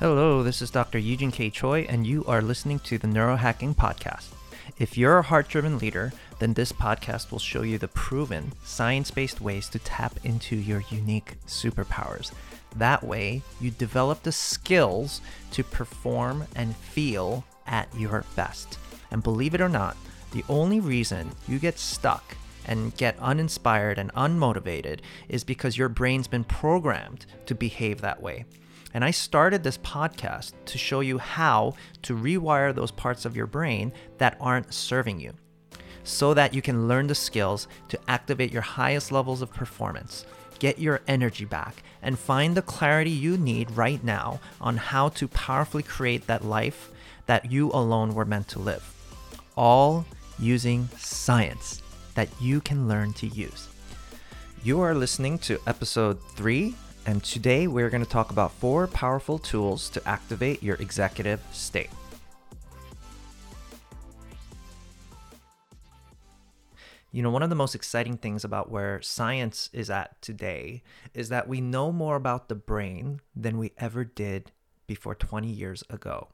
Hello, this is Dr. Eugene K. Choi, and you are listening to the Neurohacking Podcast. If you're a heart driven leader, then this podcast will show you the proven, science based ways to tap into your unique superpowers. That way, you develop the skills to perform and feel at your best. And believe it or not, the only reason you get stuck and get uninspired and unmotivated is because your brain's been programmed to behave that way. And I started this podcast to show you how to rewire those parts of your brain that aren't serving you so that you can learn the skills to activate your highest levels of performance, get your energy back, and find the clarity you need right now on how to powerfully create that life that you alone were meant to live. All using science that you can learn to use. You are listening to episode three and today we're going to talk about four powerful tools to activate your executive state. You know, one of the most exciting things about where science is at today is that we know more about the brain than we ever did before 20 years ago.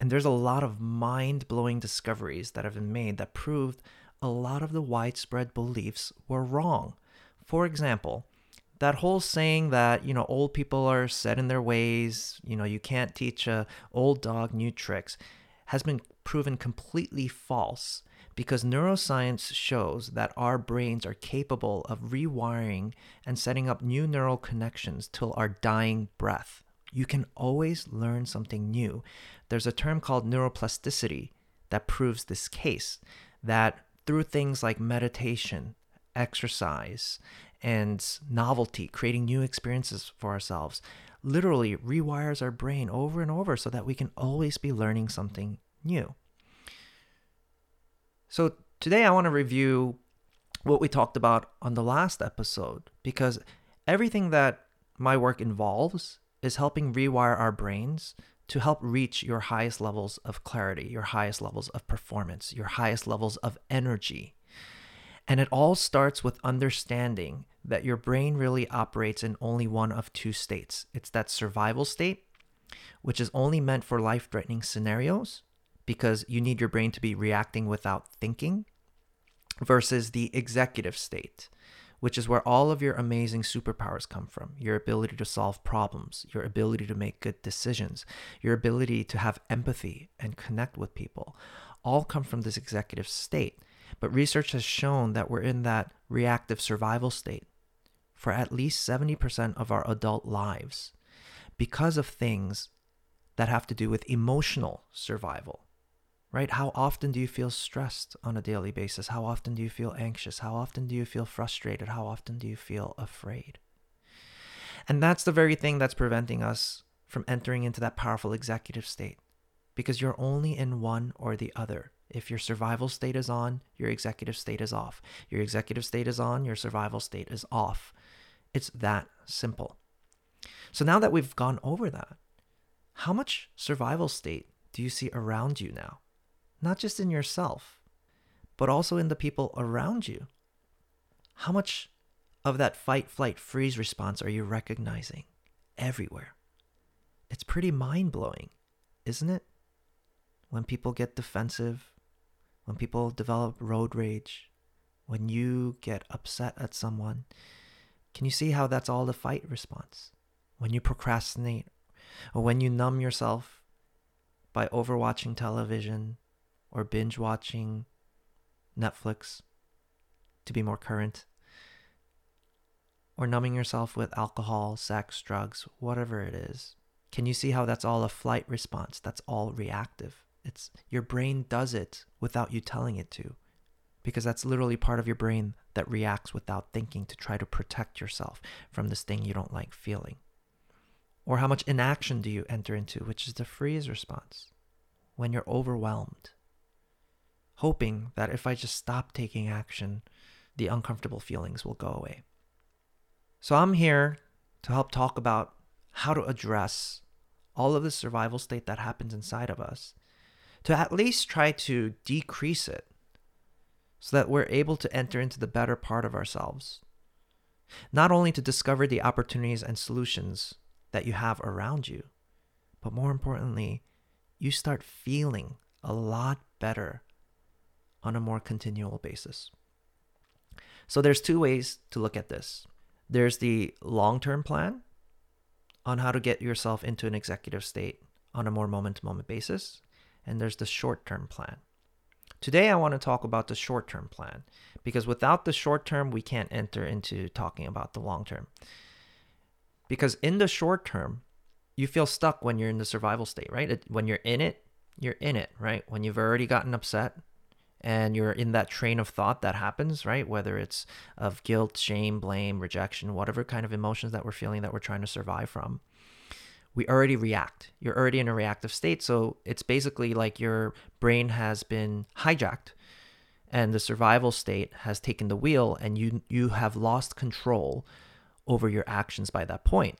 And there's a lot of mind blowing discoveries that have been made that proved a lot of the widespread beliefs were wrong. For example, that whole saying that you know old people are set in their ways you know you can't teach a old dog new tricks has been proven completely false because neuroscience shows that our brains are capable of rewiring and setting up new neural connections till our dying breath. You can always learn something new. There's a term called neuroplasticity that proves this case that through things like meditation exercise and novelty, creating new experiences for ourselves, literally rewires our brain over and over so that we can always be learning something new. So, today I want to review what we talked about on the last episode because everything that my work involves is helping rewire our brains to help reach your highest levels of clarity, your highest levels of performance, your highest levels of energy. And it all starts with understanding that your brain really operates in only one of two states it's that survival state, which is only meant for life threatening scenarios because you need your brain to be reacting without thinking, versus the executive state, which is where all of your amazing superpowers come from your ability to solve problems, your ability to make good decisions, your ability to have empathy and connect with people, all come from this executive state. But research has shown that we're in that reactive survival state for at least 70% of our adult lives because of things that have to do with emotional survival. Right? How often do you feel stressed on a daily basis? How often do you feel anxious? How often do you feel frustrated? How often do you feel afraid? And that's the very thing that's preventing us from entering into that powerful executive state because you're only in one or the other. If your survival state is on, your executive state is off. Your executive state is on, your survival state is off. It's that simple. So now that we've gone over that, how much survival state do you see around you now? Not just in yourself, but also in the people around you. How much of that fight, flight, freeze response are you recognizing everywhere? It's pretty mind blowing, isn't it? When people get defensive, when people develop road rage, when you get upset at someone, can you see how that's all the fight response? When you procrastinate or when you numb yourself by overwatching television or binge watching Netflix to be more current, or numbing yourself with alcohol, sex, drugs, whatever it is. Can you see how that's all a flight response? That's all reactive. It's your brain does it without you telling it to because that's literally part of your brain that reacts without thinking to try to protect yourself from this thing you don't like feeling. Or how much inaction do you enter into, which is the freeze response when you're overwhelmed, hoping that if I just stop taking action, the uncomfortable feelings will go away. So I'm here to help talk about how to address all of the survival state that happens inside of us, to at least try to decrease it so that we're able to enter into the better part of ourselves. Not only to discover the opportunities and solutions that you have around you, but more importantly, you start feeling a lot better on a more continual basis. So there's two ways to look at this. There's the long-term plan on how to get yourself into an executive state on a more moment-to-moment basis, and there's the short-term plan. Today I want to talk about the short-term plan because without the short term we can't enter into talking about the long term. Because in the short term, you feel stuck when you're in the survival state, right? When you're in it, you're in it, right? When you've already gotten upset and you're in that train of thought that happens, right? Whether it's of guilt, shame, blame, rejection, whatever kind of emotions that we're feeling that we're trying to survive from, we already react. You're already in a reactive state. So it's basically like your brain has been hijacked and the survival state has taken the wheel and you you have lost control over your actions by that point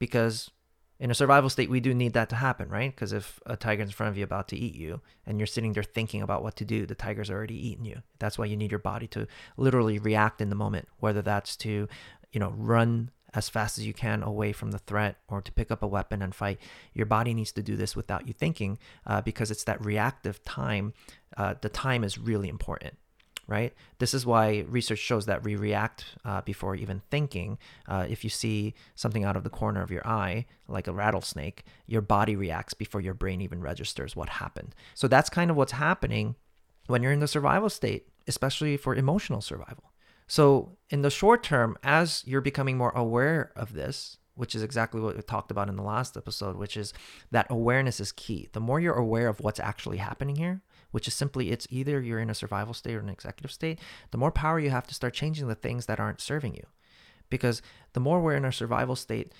because in a survival state, we do need that to happen, right? Because if a tiger's in front of you about to eat you and you're sitting there thinking about what to do, the tiger's already eaten you. That's why you need your body to literally react in the moment, whether that's to, you know, run as fast as you can away from the threat or to pick up a weapon and fight. Your body needs to do this without you thinking uh, because it's that reactive time. Uh, the time is really important right? This is why research shows that we react uh, before even thinking. Uh, if you see something out of the corner of your eye, like a rattlesnake, your body reacts before your brain even registers what happened. So that's kind of what's happening when you're in the survival state, especially for emotional survival. So, in the short term, as you're becoming more aware of this, which is exactly what we talked about in the last episode, which is that awareness is key. The more you're aware of what's actually happening here, which is simply it's either you're in a survival state or an executive state, the more power you have to start changing the things that aren't serving you. Because the more we're in a survival state,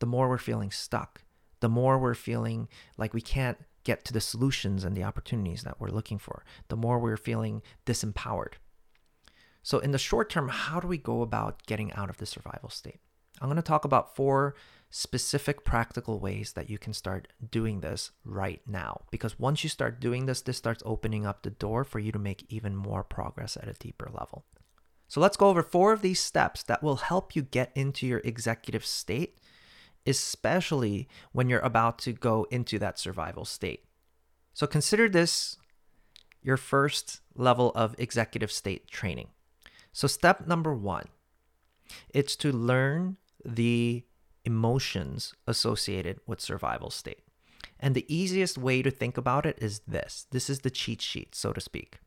the more we're feeling stuck, the more we're feeling like we can't get to the solutions and the opportunities that we're looking for, the more we're feeling disempowered. So, in the short term, how do we go about getting out of the survival state? I'm going to talk about four specific practical ways that you can start doing this right now. Because once you start doing this, this starts opening up the door for you to make even more progress at a deeper level. So let's go over four of these steps that will help you get into your executive state, especially when you're about to go into that survival state. So consider this your first level of executive state training. So, step number one it's to learn the emotions associated with survival state. And the easiest way to think about it is this this is the cheat sheet, so to speak.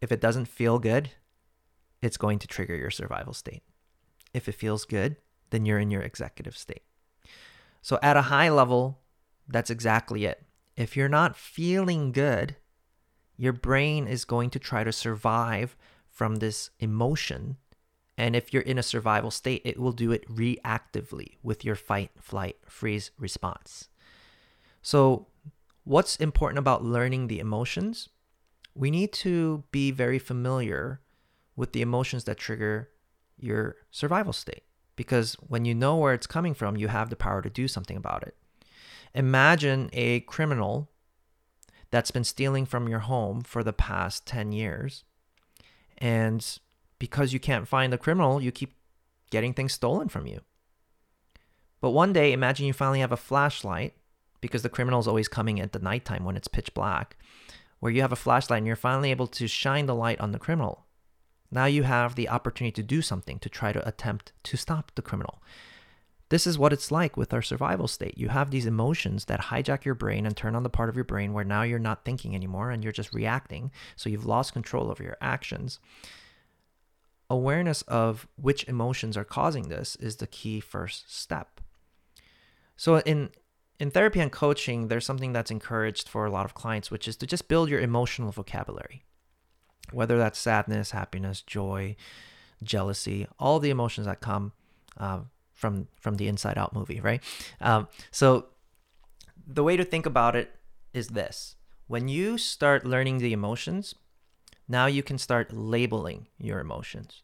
If it doesn't feel good, it's going to trigger your survival state. If it feels good, then you're in your executive state. So, at a high level, that's exactly it. If you're not feeling good, your brain is going to try to survive from this emotion and if you're in a survival state, it will do it reactively with your fight, flight, freeze response. So, what's important about learning the emotions? We need to be very familiar with the emotions that trigger your survival state. Because when you know where it's coming from, you have the power to do something about it. Imagine a criminal that's been stealing from your home for the past 10 years and because you can't find the criminal, you keep getting things stolen from you. But one day, imagine you finally have a flashlight because the criminal is always coming at the nighttime when it's pitch black, where you have a flashlight and you're finally able to shine the light on the criminal. Now you have the opportunity to do something to try to attempt to stop the criminal. This is what it's like with our survival state. You have these emotions that hijack your brain and turn on the part of your brain where now you're not thinking anymore and you're just reacting. So you've lost control over your actions awareness of which emotions are causing this is the key first step. So in in therapy and coaching, there's something that's encouraged for a lot of clients, which is to just build your emotional vocabulary. Whether that's sadness, happiness, joy, jealousy, all the emotions that come uh, from from the Inside Out movie, right? Um, so the way to think about it is this: when you start learning the emotions, now you can start labeling your emotions.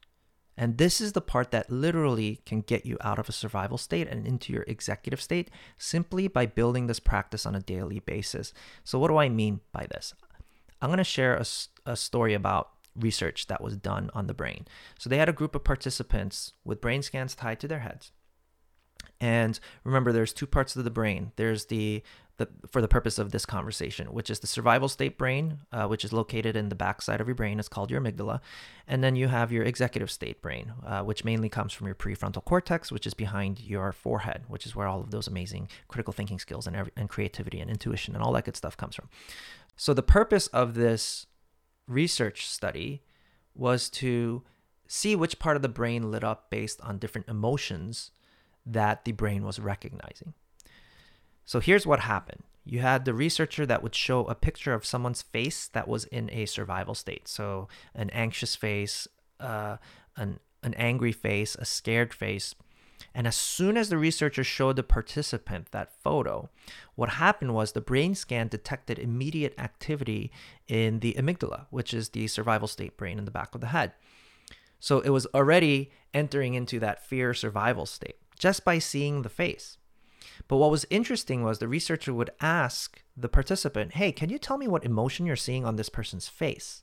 And this is the part that literally can get you out of a survival state and into your executive state simply by building this practice on a daily basis. So, what do I mean by this? I'm going to share a, a story about research that was done on the brain. So, they had a group of participants with brain scans tied to their heads. And remember, there's two parts of the brain. There's the the, for the purpose of this conversation, which is the survival state brain, uh, which is located in the backside of your brain. It's called your amygdala. And then you have your executive state brain, uh, which mainly comes from your prefrontal cortex, which is behind your forehead, which is where all of those amazing critical thinking skills and, and creativity and intuition and all that good stuff comes from. So, the purpose of this research study was to see which part of the brain lit up based on different emotions that the brain was recognizing. So here's what happened. You had the researcher that would show a picture of someone's face that was in a survival state. So an anxious face, uh, an, an angry face, a scared face. And as soon as the researcher showed the participant that photo, what happened was the brain scan detected immediate activity in the amygdala, which is the survival state brain in the back of the head. So it was already entering into that fear survival state just by seeing the face. But what was interesting was the researcher would ask the participant, Hey, can you tell me what emotion you're seeing on this person's face?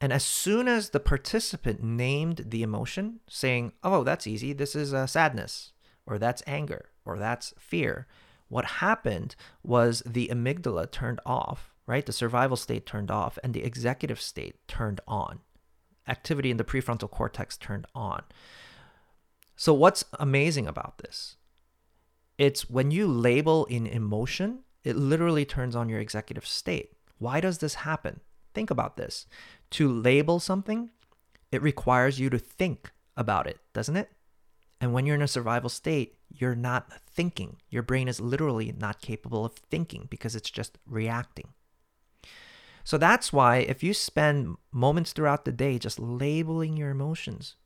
And as soon as the participant named the emotion, saying, Oh, that's easy, this is uh, sadness, or that's anger, or that's fear, what happened was the amygdala turned off, right? The survival state turned off, and the executive state turned on. Activity in the prefrontal cortex turned on. So, what's amazing about this? It's when you label in emotion, it literally turns on your executive state. Why does this happen? Think about this. To label something, it requires you to think about it, doesn't it? And when you're in a survival state, you're not thinking. Your brain is literally not capable of thinking because it's just reacting. So that's why if you spend moments throughout the day just labeling your emotions,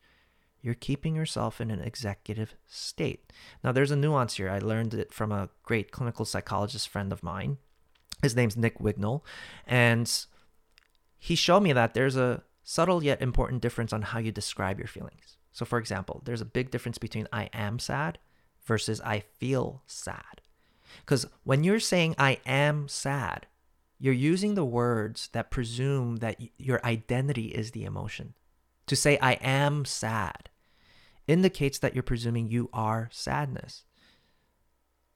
you're keeping yourself in an executive state. Now, there's a nuance here. I learned it from a great clinical psychologist friend of mine. His name's Nick Wignall. And he showed me that there's a subtle yet important difference on how you describe your feelings. So, for example, there's a big difference between I am sad versus I feel sad. Because when you're saying I am sad, you're using the words that presume that your identity is the emotion. To say I am sad indicates that you're presuming you are sadness.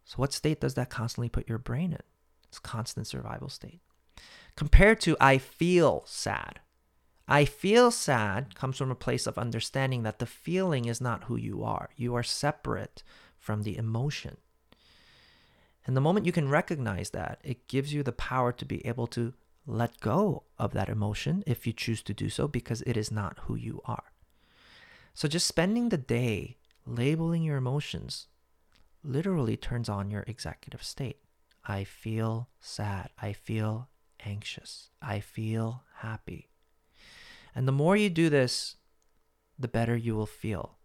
So, what state does that constantly put your brain in? It's constant survival state. Compared to I feel sad. I feel sad comes from a place of understanding that the feeling is not who you are. You are separate from the emotion. And the moment you can recognize that, it gives you the power to be able to let go of that emotion if you choose to do so because it is not who you are. So just spending the day labeling your emotions literally turns on your executive state. I feel sad. I feel anxious. I feel happy. And the more you do this, the better you will feel.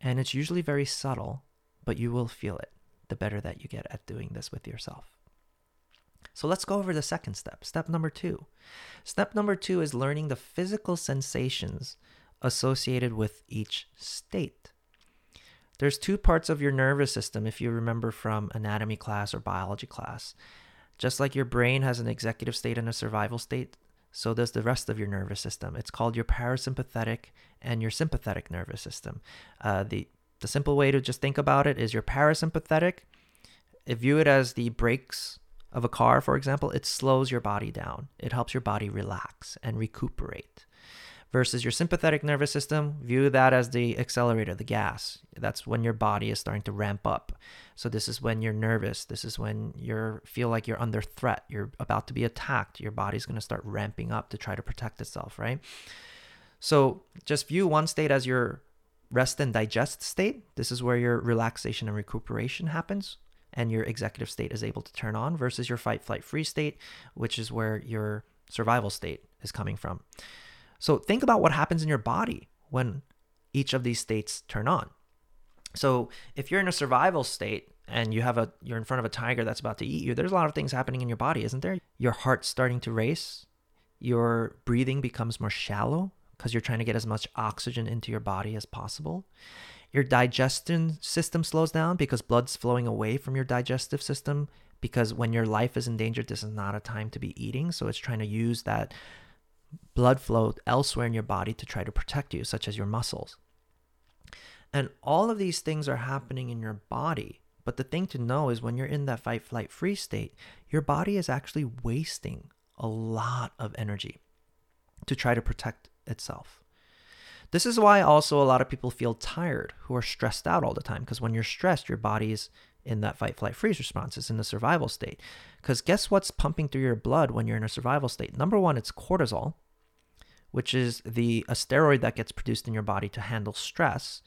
And it's usually very subtle, but you will feel it the better that you get at doing this with yourself. So let's go over the second step. Step number two. Step number two is learning the physical sensations associated with each state. There's two parts of your nervous system, if you remember from anatomy class or biology class. Just like your brain has an executive state and a survival state, so does the rest of your nervous system. It's called your parasympathetic and your sympathetic nervous system. Uh, the the simple way to just think about it is your parasympathetic. If view it as the brakes of a car, for example. It slows your body down. It helps your body relax and recuperate versus your sympathetic nervous system, view that as the accelerator, the gas. That's when your body is starting to ramp up. So this is when you're nervous. This is when you feel like you're under threat. You're about to be attacked. Your body's going to start ramping up to try to protect itself, right? So just view one state as your rest and digest state. This is where your relaxation and recuperation happens and your executive state is able to turn on versus your fight flight freeze state, which is where your survival state is coming from. So think about what happens in your body when each of these states turn on. So if you're in a survival state and you have a you're in front of a tiger that's about to eat you, there's a lot of things happening in your body, isn't there? Your heart's starting to race, your breathing becomes more shallow because you're trying to get as much oxygen into your body as possible. Your digestion system slows down because blood's flowing away from your digestive system because when your life is endangered, this is not a time to be eating. So it's trying to use that blood flow elsewhere in your body to try to protect you, such as your muscles. And all of these things are happening in your body. But the thing to know is when you're in that fight, flight, freeze state, your body is actually wasting a lot of energy to try to protect itself. This is why also a lot of people feel tired who are stressed out all the time because when you're stressed, your body is in that fight, flight, freeze response. It's in the survival state. Because guess what's pumping through your blood when you're in a survival state? Number one, it's cortisol, which is the a steroid that gets produced in your body to handle stress.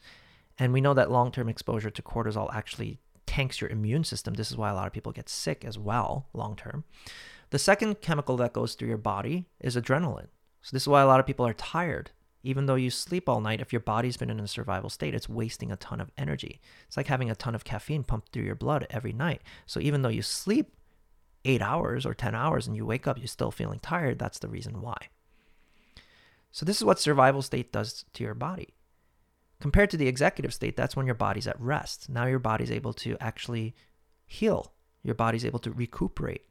And we know that long-term exposure to cortisol actually tanks your immune system. This is why a lot of people get sick as well, long term. The second chemical that goes through your body is adrenaline. So this is why a lot of people are tired. Even though you sleep all night, if your body's been in a survival state, it's wasting a ton of energy. It's like having a ton of caffeine pumped through your blood every night. So even though you sleep eight hours or 10 hours and you wake up, you're still feeling tired, that's the reason why. So this is what survival state does to your body. Compared to the executive state, that's when your body's at rest. Now your body's able to actually heal. Your body's able to recuperate,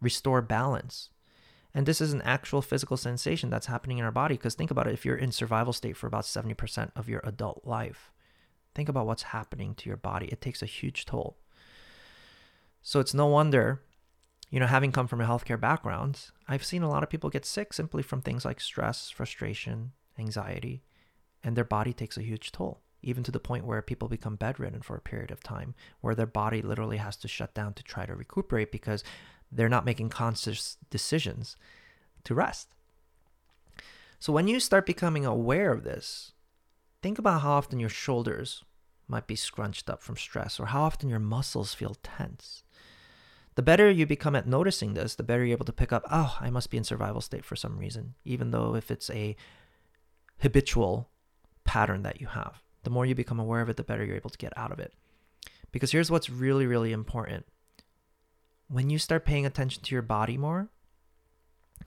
restore balance. And this is an actual physical sensation that's happening in our body. Because think about it if you're in survival state for about 70% of your adult life, think about what's happening to your body. It takes a huge toll. So it's no wonder, you know, having come from a healthcare background, I've seen a lot of people get sick simply from things like stress, frustration, anxiety, and their body takes a huge toll, even to the point where people become bedridden for a period of time, where their body literally has to shut down to try to recuperate because they're not making conscious decisions to rest. So when you start becoming aware of this, think about how often your shoulders might be scrunched up from stress or how often your muscles feel tense. The better you become at noticing this, the better you're able to pick up, oh, I must be in survival state for some reason, even though if it's a habitual pattern that you have. The more you become aware of it, the better you're able to get out of it. Because here's what's really, really important when you start paying attention to your body more,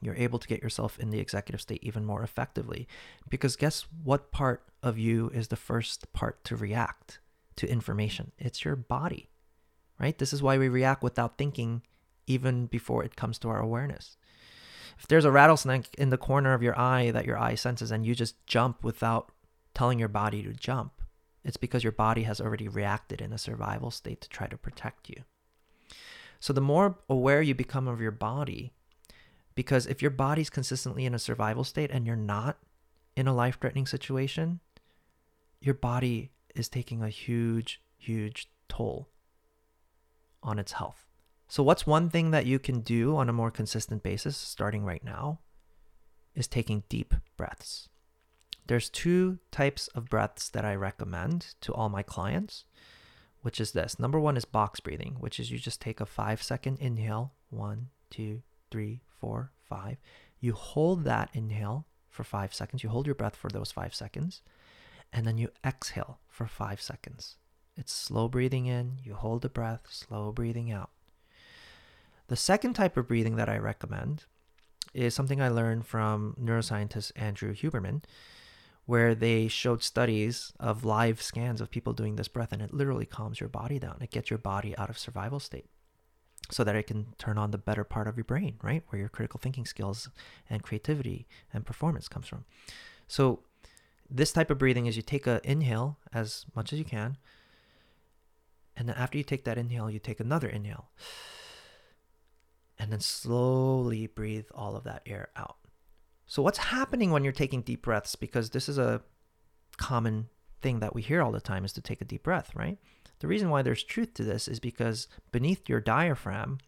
you're able to get yourself in the executive state even more effectively. Because guess what part of you is the first part to react to information? It's your body, right? This is why we react without thinking even before it comes to our awareness. If there's a rattlesnake in the corner of your eye that your eye senses and you just jump without telling your body to jump, it's because your body has already reacted in a survival state to try to protect you. So the more aware you become of your body, because if your body's consistently in a survival state and you're not in a life threatening situation, your body is taking a huge, huge toll on its health. So, what's one thing that you can do on a more consistent basis, starting right now, is taking deep breaths. There's two types of breaths that I recommend to all my clients which is this. Number one is box breathing, which is you just take a five second inhale one, two, three, four, five. You hold that inhale for five seconds. You hold your breath for those five seconds. And then you exhale for five seconds. It's slow breathing in, you hold the breath, slow breathing out. The second type of breathing that I recommend is something I learned from neuroscientist Andrew Huberman where they showed studies of live scans of people doing this breath and it literally calms your body down. It gets your body out of survival state so that it can turn on the better part of your brain, right? Where your critical thinking skills and creativity and performance comes from. So this type of breathing is you take an inhale as much as you can. And then after you take that inhale, you take another inhale. And then slowly breathe all of that air out. So, what's happening when you're taking deep breaths? Because this is a common thing that we hear all the time is to take a deep breath, right? The reason why there's truth to this is because beneath your diaphragm,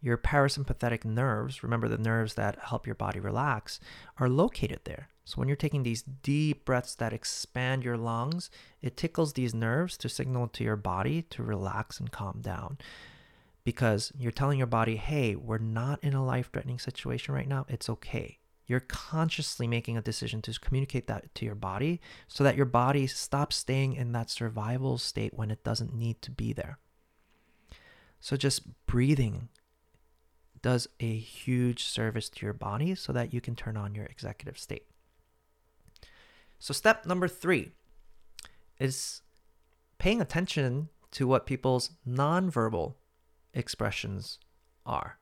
your parasympathetic nerves, remember the nerves that help your body relax, are located there. So when you're taking these deep breaths that expand your lungs, it tickles these nerves to signal to your body to relax and calm down. Because you're telling your body, hey, we're not in a life threatening situation right now. It's okay you're consciously making a decision to communicate that to your body so that your body stops staying in that survival state when it doesn't need to be there. So, just breathing does a huge service to your body so that you can turn on your executive state. So, step number three is paying attention to what people's nonverbal expressions are.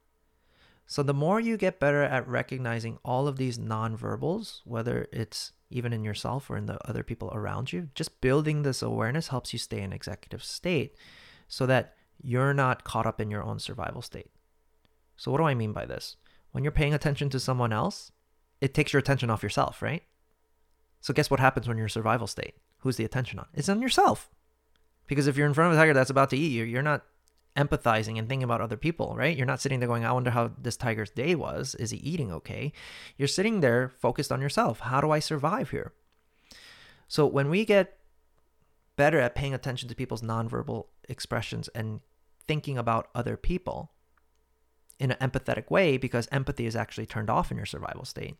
So the more you get better at recognizing all of these nonverbals, whether it's even in yourself or in the other people around you. Just building this awareness helps you stay in executive state so that you're not caught up in your own survival state. So, what do I mean by this? When you're paying attention to someone else, it takes your attention off yourself, right? So, guess what happens when you're in survival state? Who's the attention on? It's on yourself. Because if you're in front of a tiger that's about to eat you, you're not empathizing and thinking about other people, right? You're not sitting there going, I wonder how this tiger's day was. Is he eating okay? You're sitting there focused on yourself. How do I survive here? So when we get better at paying attention to people's nonverbal expressions and thinking about other people in an empathetic way, because empathy is actually turned off in your survival state,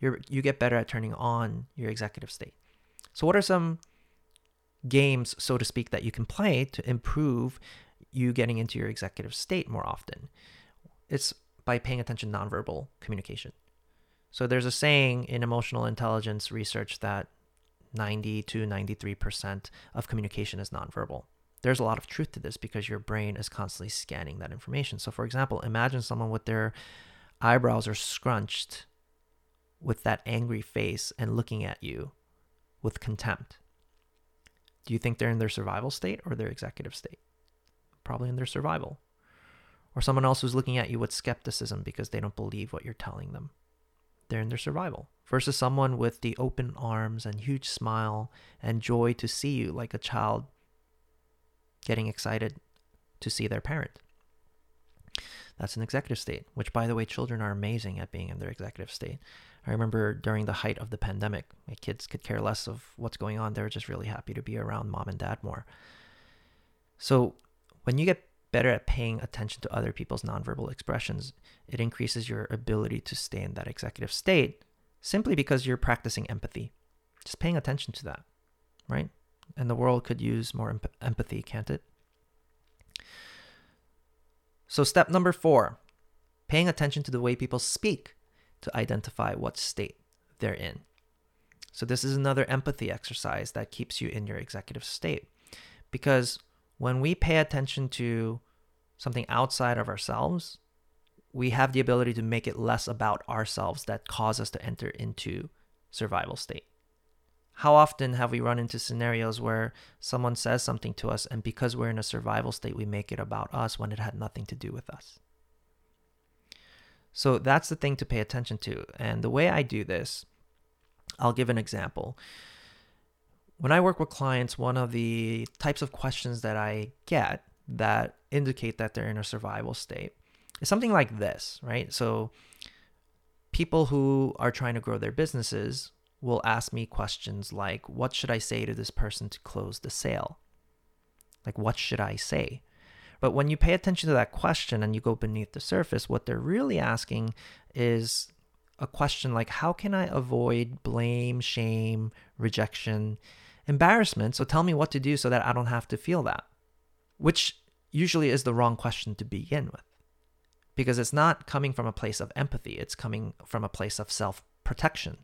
you you get better at turning on your executive state. So what are some games, so to speak, that you can play to improve you getting into your executive state more often. It's by paying attention nonverbal communication. So there's a saying in emotional intelligence research that 90 to 93% of communication is nonverbal. There's a lot of truth to this because your brain is constantly scanning that information. So for example, imagine someone with their eyebrows are scrunched with that angry face and looking at you with contempt. Do you think they're in their survival state or their executive state? Probably in their survival. Or someone else who's looking at you with skepticism because they don't believe what you're telling them. They're in their survival. Versus someone with the open arms and huge smile and joy to see you, like a child getting excited to see their parent. That's an executive state, which, by the way, children are amazing at being in their executive state. I remember during the height of the pandemic, my kids could care less of what's going on. They were just really happy to be around mom and dad more. So when you get better at paying attention to other people's nonverbal expressions, it increases your ability to stay in that executive state simply because you're practicing empathy. Just paying attention to that, right? And the world could use more emp- empathy, can't it? So, step number four paying attention to the way people speak to identify what state they're in. So, this is another empathy exercise that keeps you in your executive state because when we pay attention to something outside of ourselves, we have the ability to make it less about ourselves that cause us to enter into survival state. How often have we run into scenarios where someone says something to us, and because we're in a survival state, we make it about us when it had nothing to do with us? So that's the thing to pay attention to. And the way I do this, I'll give an example. When I work with clients, one of the types of questions that I get that indicate that they're in a survival state is something like this, right? So, people who are trying to grow their businesses will ask me questions like, What should I say to this person to close the sale? Like, what should I say? But when you pay attention to that question and you go beneath the surface, what they're really asking is a question like, How can I avoid blame, shame, rejection? Embarrassment. So tell me what to do so that I don't have to feel that, which usually is the wrong question to begin with because it's not coming from a place of empathy, it's coming from a place of self protection.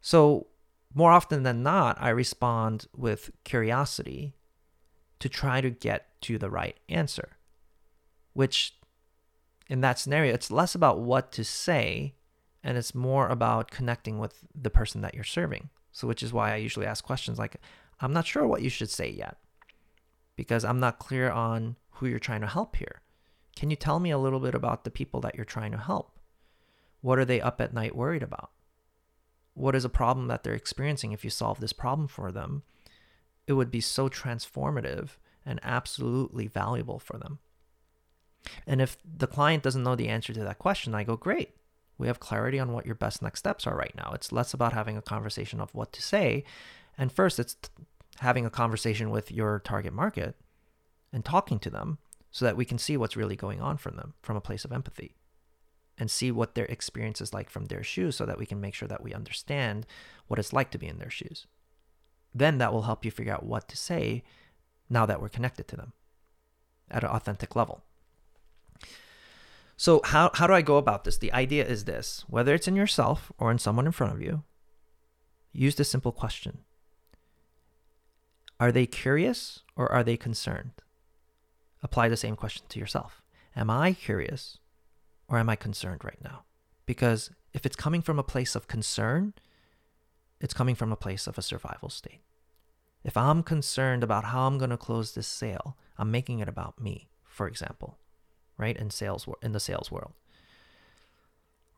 So, more often than not, I respond with curiosity to try to get to the right answer, which in that scenario, it's less about what to say and it's more about connecting with the person that you're serving. So, which is why I usually ask questions like, I'm not sure what you should say yet because I'm not clear on who you're trying to help here. Can you tell me a little bit about the people that you're trying to help? What are they up at night worried about? What is a problem that they're experiencing? If you solve this problem for them, it would be so transformative and absolutely valuable for them. And if the client doesn't know the answer to that question, I go, great we have clarity on what your best next steps are right now. It's less about having a conversation of what to say. And first, it's having a conversation with your target market and talking to them so that we can see what's really going on from them from a place of empathy and see what their experience is like from their shoes so that we can make sure that we understand what it's like to be in their shoes. Then that will help you figure out what to say now that we're connected to them at an authentic level. So how how do I go about this? The idea is this, whether it's in yourself or in someone in front of you, use this simple question. Are they curious or are they concerned? Apply the same question to yourself. Am I curious or am I concerned right now? Because if it's coming from a place of concern, it's coming from a place of a survival state. If I'm concerned about how I'm going to close this sale, I'm making it about me, for example, right? In sales in the sales world.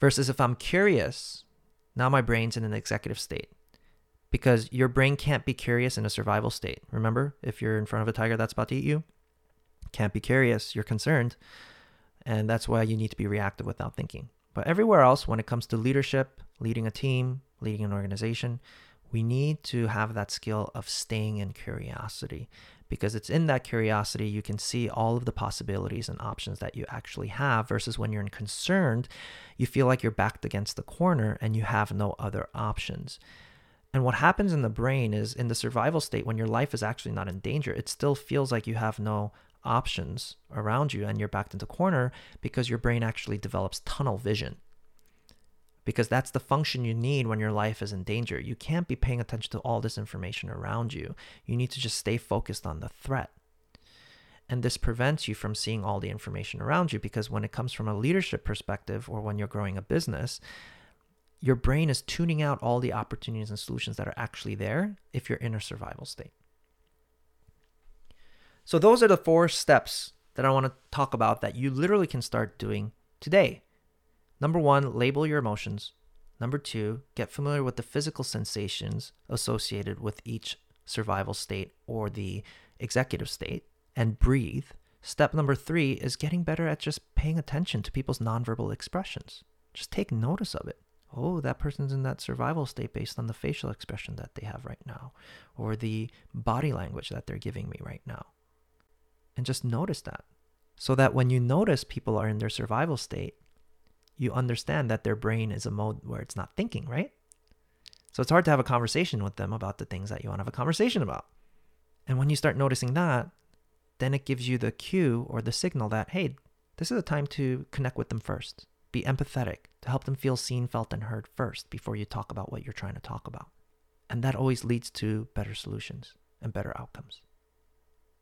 Versus if I'm curious, now my brain's in an executive state. Because your brain can't be curious in a survival state. Remember, if you're in front of a tiger that's about to eat you, can't be curious, you're concerned. And that's why you need to be reactive without thinking. But everywhere else, when it comes to leadership, leading a team, leading an organization, we need to have that skill of staying in curiosity because it's in that curiosity you can see all of the possibilities and options that you actually have versus when you're concerned you feel like you're backed against the corner and you have no other options. And what happens in the brain is in the survival state when your life is actually not in danger it still feels like you have no options around you and you're backed into corner because your brain actually develops tunnel vision because that's the function you need when your life is in danger. You can't be paying attention to all this information around you. You need to just stay focused on the threat. And this prevents you from seeing all the information around you because when it comes from a leadership perspective or when you're growing a business, your brain is tuning out all the opportunities and solutions that are actually there if you're in a survival state. So, those are the four steps that I want to talk about that you literally can start doing today Number one, label your emotions. Number two, get familiar with the physical sensations associated with each survival state or the executive state and breathe. Step number three is getting better at just paying attention to people's nonverbal expressions. Just take notice of it. Oh, that person's in that survival state based on the facial expression that they have right now or the body language that they're giving me right now. And just notice that. So that when you notice people are in their survival state, you understand that their brain is a mode where it's not thinking, right? So it's hard to have a conversation with them about the things that you want to have a conversation about. And when you start noticing that, then it gives you the cue or the signal that, hey, this is a time to connect with them first. Be empathetic, to help them feel seen, felt, and heard first before you talk about what you're trying to talk about. And that always leads to better solutions and better outcomes.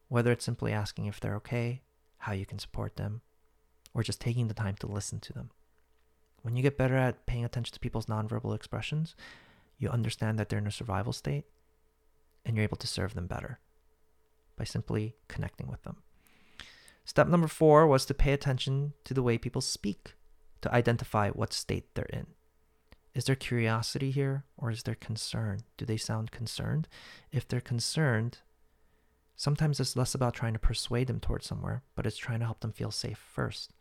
Whether it's simply asking if they're okay, how you can support them, or just taking the time to listen to them. When you get better at paying attention to people's nonverbal expressions, you understand that they're in a survival state and you're able to serve them better by simply connecting with them. Step number four was to pay attention to the way people speak to identify what state they're in. Is there curiosity here or is there concern? Do they sound concerned? If they're concerned, sometimes it's less about trying to persuade them towards somewhere, but it's trying to help them feel safe first.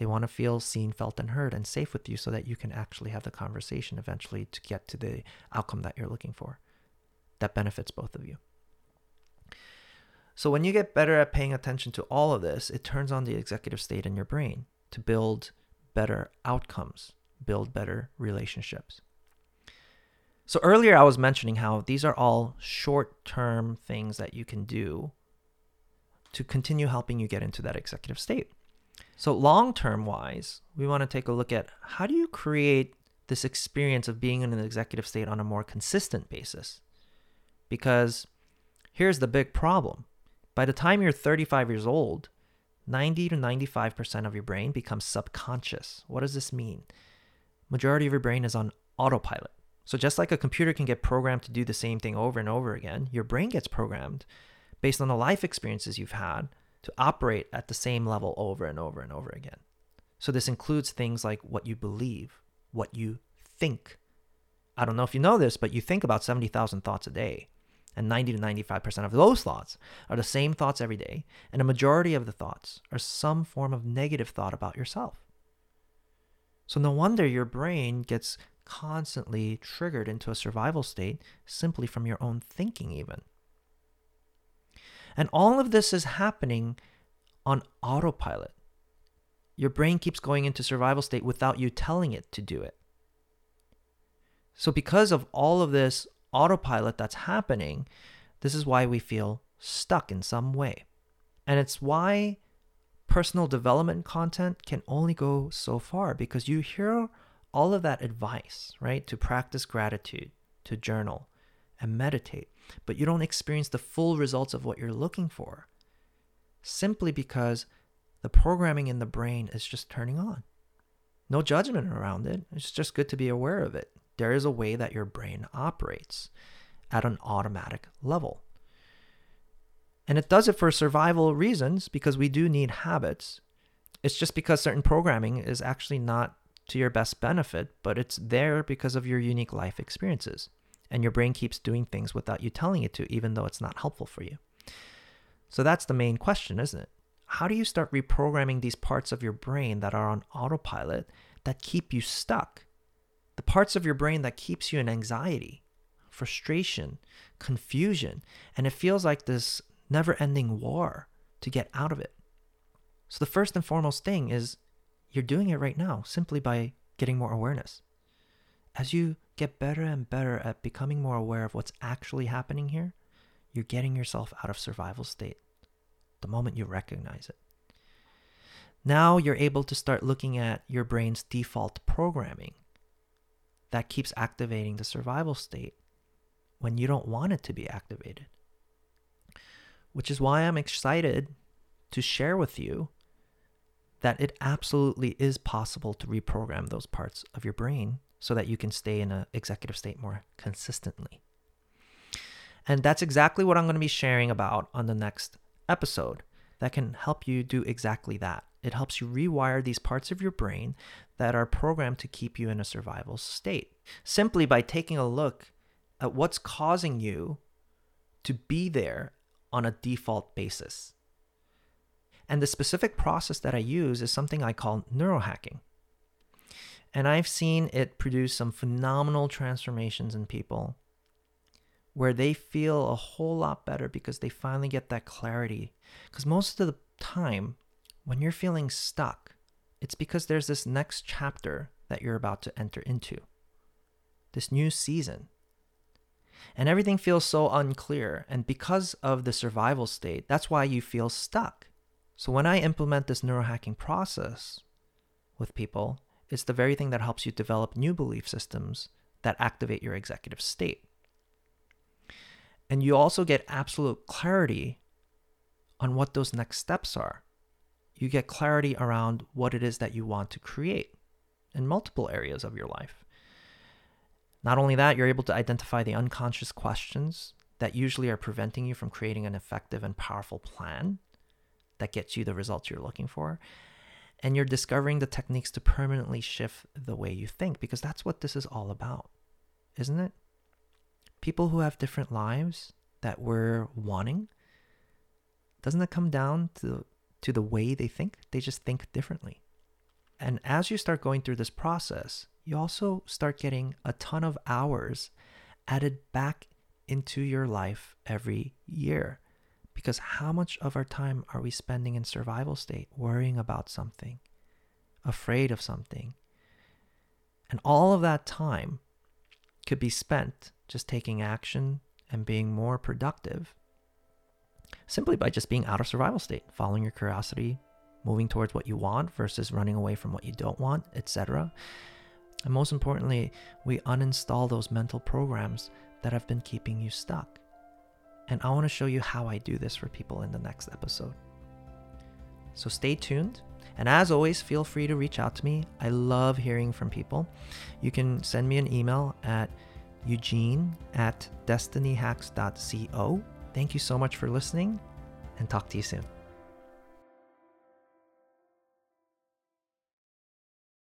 They want to feel seen, felt, and heard and safe with you so that you can actually have the conversation eventually to get to the outcome that you're looking for. That benefits both of you. So, when you get better at paying attention to all of this, it turns on the executive state in your brain to build better outcomes, build better relationships. So, earlier I was mentioning how these are all short term things that you can do to continue helping you get into that executive state. So, long term wise, we want to take a look at how do you create this experience of being in an executive state on a more consistent basis? Because here's the big problem by the time you're 35 years old, 90 to 95% of your brain becomes subconscious. What does this mean? Majority of your brain is on autopilot. So just like a computer can get programmed to do the same thing over and over again, your brain gets programmed based on the life experiences you've had to operate at the same level over and over and over again. So this includes things like what you believe, what you think. I don't know if you know this, but you think about 70,000 thoughts a day. And 90 to 95% of those thoughts are the same thoughts every day. And a majority of the thoughts are some form of negative thought about yourself. So no wonder your brain gets constantly triggered into a survival state simply from your own thinking, even. And all of this is happening on autopilot. Your brain keeps going into survival state without you telling it to do it. So, because of all of this autopilot that's happening, this is why we feel stuck in some way. And it's why personal development content can only go so far because you hear all of that advice, right? To practice gratitude, to journal, and meditate, but you don't experience the full results of what you're looking for simply because the programming in the brain is just turning on. No judgment around it. It's just good to be aware of it there is a way that your brain operates at an automatic level. And it does it for survival reasons because we do need habits. It's just because certain programming is actually not to your best benefit, but it's there because of your unique life experiences. And your brain keeps doing things without you telling it to, even though it's not helpful for you. So that's the main question, isn't it? How do you start reprogramming these parts of your brain that are on autopilot that keep you stuck? The parts of your brain that keeps you in anxiety, frustration, confusion, and it feels like this never-ending war to get out of it. So the first and foremost thing is you're doing it right now simply by getting more awareness. As you get better and better at becoming more aware of what's actually happening here, you're getting yourself out of survival state the moment you recognize it. Now you're able to start looking at your brain's default programming that keeps activating the survival state when you don't want it to be activated. Which is why I'm excited to share with you that it absolutely is possible to reprogram those parts of your brain so that you can stay in an executive state more consistently. And that's exactly what I'm going to be sharing about on the next episode that can help you do exactly that. It helps you rewire these parts of your brain that are programmed to keep you in a survival state simply by taking a look at what's causing you to be there on a default basis. And the specific process that I use is something I call neurohacking. And I've seen it produce some phenomenal transformations in people where they feel a whole lot better because they finally get that clarity. Because most of the time, when you're feeling stuck, it's because there's this next chapter that you're about to enter into, this new season. And everything feels so unclear. And because of the survival state, that's why you feel stuck. So when I implement this neurohacking process with people, it's the very thing that helps you develop new belief systems that activate your executive state. And you also get absolute clarity on what those next steps are. You get clarity around what it is that you want to create in multiple areas of your life. Not only that, you're able to identify the unconscious questions that usually are preventing you from creating an effective and powerful plan that gets you the results you're looking for. And you're discovering the techniques to permanently shift the way you think because that's what this is all about, isn't it? People who have different lives that we're wanting, doesn't it come down to, to the way they think? They just think differently. And as you start going through this process, you also start getting a ton of hours added back into your life every year. Because how much of our time are we spending in survival state, worrying about something, afraid of something? And all of that time could be spent just taking action and being more productive simply by just being out of survival state, following your curiosity, moving towards what you want versus running away from what you don't want, etc. And most importantly, we uninstall those mental programs that have been keeping you stuck. And I want to show you how I do this for people in the next episode. So stay tuned. And as always, feel free to reach out to me. I love hearing from people. You can send me an email at eugene at destinyhacks.co. Thank you so much for listening and talk to you soon.